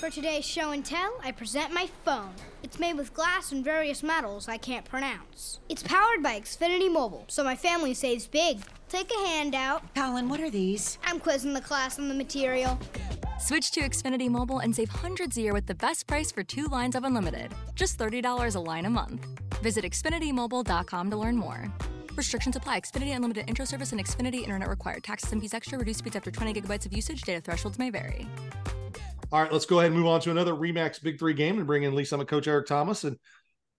For today's show and tell, I present my phone. It's made with glass and various metals I can't pronounce. It's powered by Xfinity Mobile, so my family saves big. Take a handout. Colin, what are these? I'm quizzing the class on the material. Switch to Xfinity Mobile and save hundreds a year with the best price for two lines of unlimited. Just $30 a line a month. Visit XfinityMobile.com to learn more. Restrictions apply. Xfinity Unlimited Intro Service and Xfinity Internet required. Taxes and fees extra. Reduced speeds after 20 gigabytes of usage. Data thresholds may vary. All right, let's go ahead and move on to another Remax Big Three game and bring in Lee Summit coach Eric Thomas. And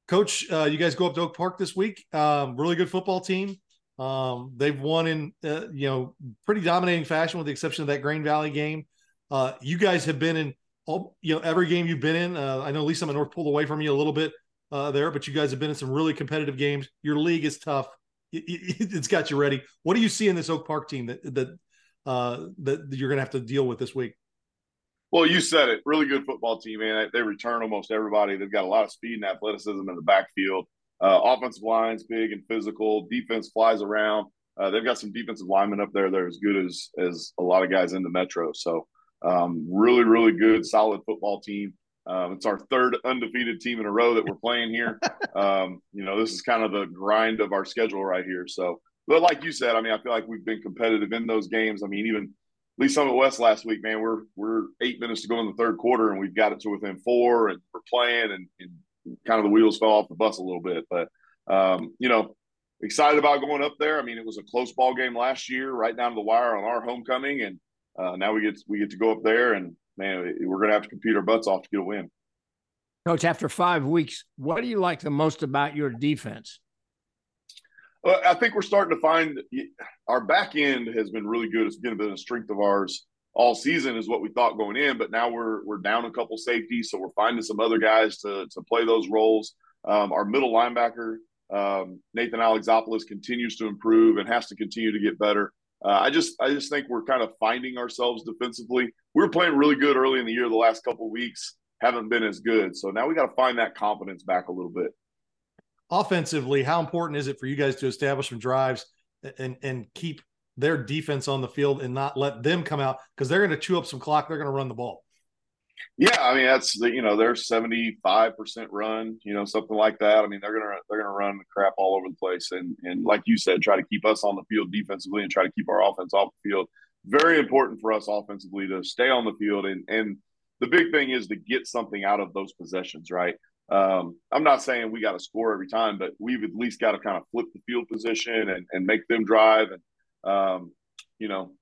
coach, uh, you guys go up to Oak Park this week. Um, really good football team. Um, they've won in uh, you know pretty dominating fashion, with the exception of that Grain Valley game. Uh, you guys have been in all you know every game you've been in. Uh, I know Lee Summit North pulled away from you a little bit uh, there, but you guys have been in some really competitive games. Your league is tough. It, it, it's got you ready. What do you see in this Oak Park team that that uh, that you're going to have to deal with this week? Well, you said it. Really good football team, man. They return almost everybody. They've got a lot of speed and athleticism in the backfield. Uh, offensive line's big and physical. Defense flies around. Uh, they've got some defensive linemen up there. They're as good as as a lot of guys in the metro. So, um, really, really good, solid football team. Um, it's our third undefeated team in a row that we're playing here. Um, you know, this is kind of the grind of our schedule right here. So, but like you said, I mean, I feel like we've been competitive in those games. I mean, even Lee Summit West last week, man, we're we're eight minutes to go in the third quarter, and we've got it to within four, and we're playing, and, and kind of the wheels fell off the bus a little bit. But um, you know, excited about going up there. I mean, it was a close ball game last year, right down to the wire on our homecoming, and uh, now we get we get to go up there and man, we're going to have to compete our butts off to get a win. Coach, after five weeks, what do you like the most about your defense? I think we're starting to find our back end has been really good. It's been a strength of ours all season, is what we thought going in. But now we're we're down a couple safeties, so we're finding some other guys to to play those roles. Um, our middle linebacker um, Nathan Alexopoulos continues to improve and has to continue to get better. Uh, I just I just think we're kind of finding ourselves defensively. We were playing really good early in the year. The last couple weeks haven't been as good, so now we got to find that confidence back a little bit. Offensively, how important is it for you guys to establish some drives and and keep their defense on the field and not let them come out because they're going to chew up some clock. They're going to run the ball. Yeah, I mean that's the you know they're seventy five percent run, you know something like that. I mean they're gonna they're gonna run the crap all over the place, and and like you said, try to keep us on the field defensively and try to keep our offense off the field. Very important for us offensively to stay on the field, and and the big thing is to get something out of those possessions, right? Um, I'm not saying we got to score every time, but we've at least got to kind of flip the field position and, and make them drive. And um, you know,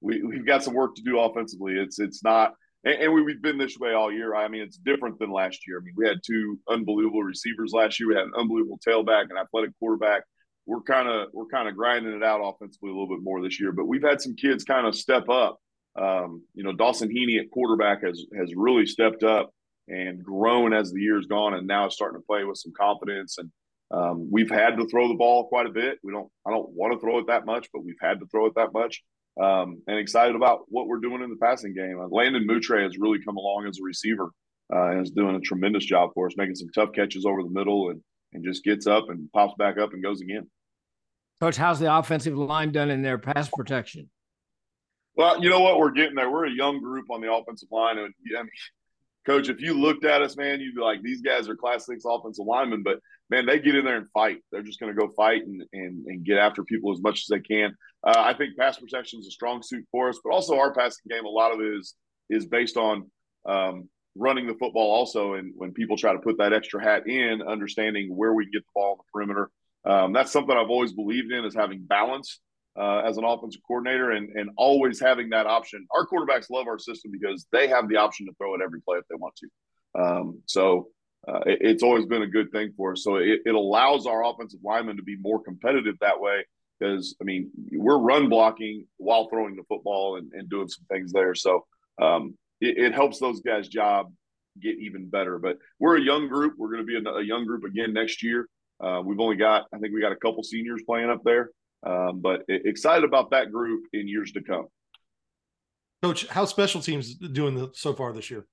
we we've got some work to do offensively. It's it's not and, and we, have been this way all year. I mean, it's different than last year. I mean, we had two unbelievable receivers last year. We had an unbelievable tailback, and athletic quarterback. We're kind of we're kind of grinding it out offensively a little bit more this year. But we've had some kids kind of step up. Um, you know, Dawson Heaney at quarterback has has really stepped up and grown as the year's gone, and now is starting to play with some confidence. And um, we've had to throw the ball quite a bit. We don't I don't want to throw it that much, but we've had to throw it that much um, and excited about what we're doing in the passing game. Uh, Landon Moutre has really come along as a receiver uh, and is doing a tremendous job for us, making some tough catches over the middle and and just gets up and pops back up and goes again. Coach, how's the offensive line done in their pass protection? Well, you know what? We're getting there. We're a young group on the offensive line, and I mean, Coach, if you looked at us, man, you'd be like, these guys are class six offensive linemen, but man, they get in there and fight. They're just going to go fight and, and, and get after people as much as they can. Uh, I think pass protection is a strong suit for us, but also our passing game, a lot of it is, is based on um, running the football also. And when people try to put that extra hat in, understanding where we get the ball on the perimeter. Um, that's something I've always believed in is having balance uh, as an offensive coordinator and, and always having that option. Our quarterbacks love our system because they have the option to throw at every play if they want to. Um, so uh, it, it's always been a good thing for us. So it, it allows our offensive linemen to be more competitive that way because, I mean, we're run blocking while throwing the football and, and doing some things there. So um, it, it helps those guys' job get even better. But we're a young group. We're going to be a, a, young group again next year. Uh, we've only got, I think we got a couple seniors playing up there. Um, but excited about that group in years to come. Coach, how special teams doing the, so far this year?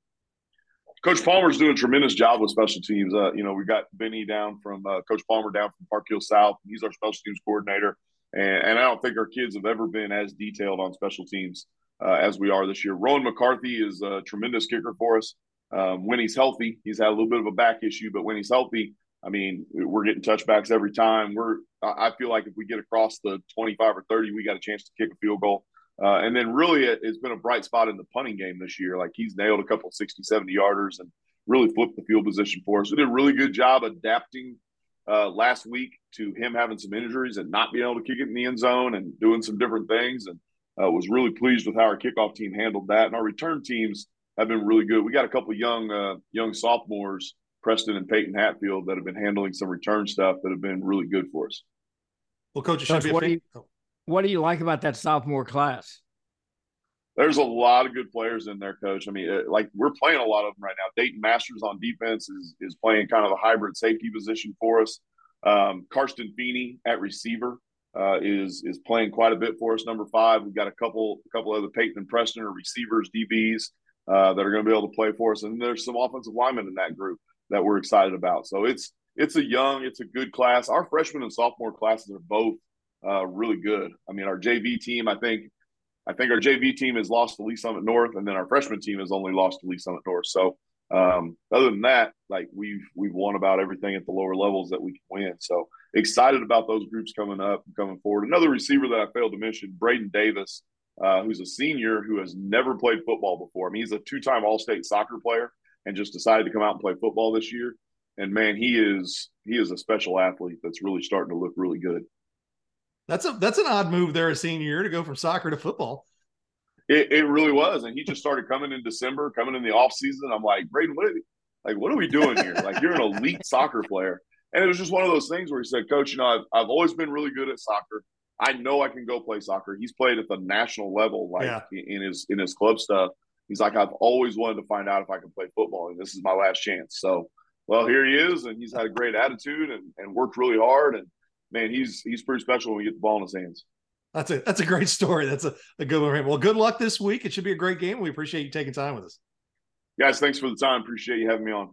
Coach Palmer's doing a tremendous job with special teams. Uh, you know, we got Benny down from uh, Coach Palmer down from Park Hill South. He's our special teams coordinator, and, and, I don't think our kids have ever been as detailed on special teams uh, as we are this year. Rowan McCarthy is a tremendous kicker for us. Um, when he's healthy, he's had a little bit of a back issue, but when he's healthy, I mean, we're getting touchbacks every time. We're I feel like if we get across the 25 or 30, we got a chance to kick a field goal. Uh, and then really, it, has been a bright spot in the punting game this year. Like he's nailed a couple 60, 70 yarders and really flipped the field position for us. We did a really good job adapting uh, last week to him having some injuries and not being able to kick it in the end zone and doing some different things. And uh, was really pleased with how our kickoff team handled that. And our return teams have been really good. We got a couple young uh, young sophomores, Preston and Peyton Hatfield, that have been handling some return stuff that have been really good for us. Well, coach, coach what, do you, what do you like about that sophomore class? There's a lot of good players in there, coach. I mean, uh, like we're playing a lot of them right now. Dayton Masters on defense is is playing kind of a hybrid safety position for us. Um, Karsten Feeney at receiver uh, is is playing quite a bit for us. Number five, we've got a couple a couple other Peyton and Preston are receivers, DBs uh, that are going to be able to play for us, and there's some offensive linemen in that group that we're excited about. So it's it's a young, it's a good class. Our freshman and sophomore classes are both uh, really good. I mean, our JV team, I think, I think our JV team has lost to Lee Summit North, and then our freshman team has only lost to Lee Summit North. So um, other than that, like we've we've won about everything at the lower levels that we can win. So excited about those groups coming up and coming forward. Another receiver that I failed to mention, Braden Davis, uh, who's a senior who has never played football before. I mean, he's a two-time All-State soccer player and just decided to come out and play football this year. And man, he is he is a special athlete that's really starting to look really good. That's a that's an odd move there, a senior year to go from soccer to football. It, it really was, and he just started coming in December, coming in the off season. I'm like, Braden, what? Are, like, what are we doing here? Like, you're an elite soccer player, and it was just one of those things where he said, Coach, you know, I've, I've always been really good at soccer. I know I can go play soccer. He's played at the national level, like yeah. in his in his club stuff. He's like, I've always wanted to find out if I can play football, and this is my last chance. So, well, here he is, and he's had a great attitude and, and worked really hard. And man, he's he's pretty special when we get the ball in his hands. That's a that's a great story. That's a, a good one. Well, good luck this week. It should be a great game. We appreciate you taking time with us. Guys, thanks for the time. Appreciate you having me on.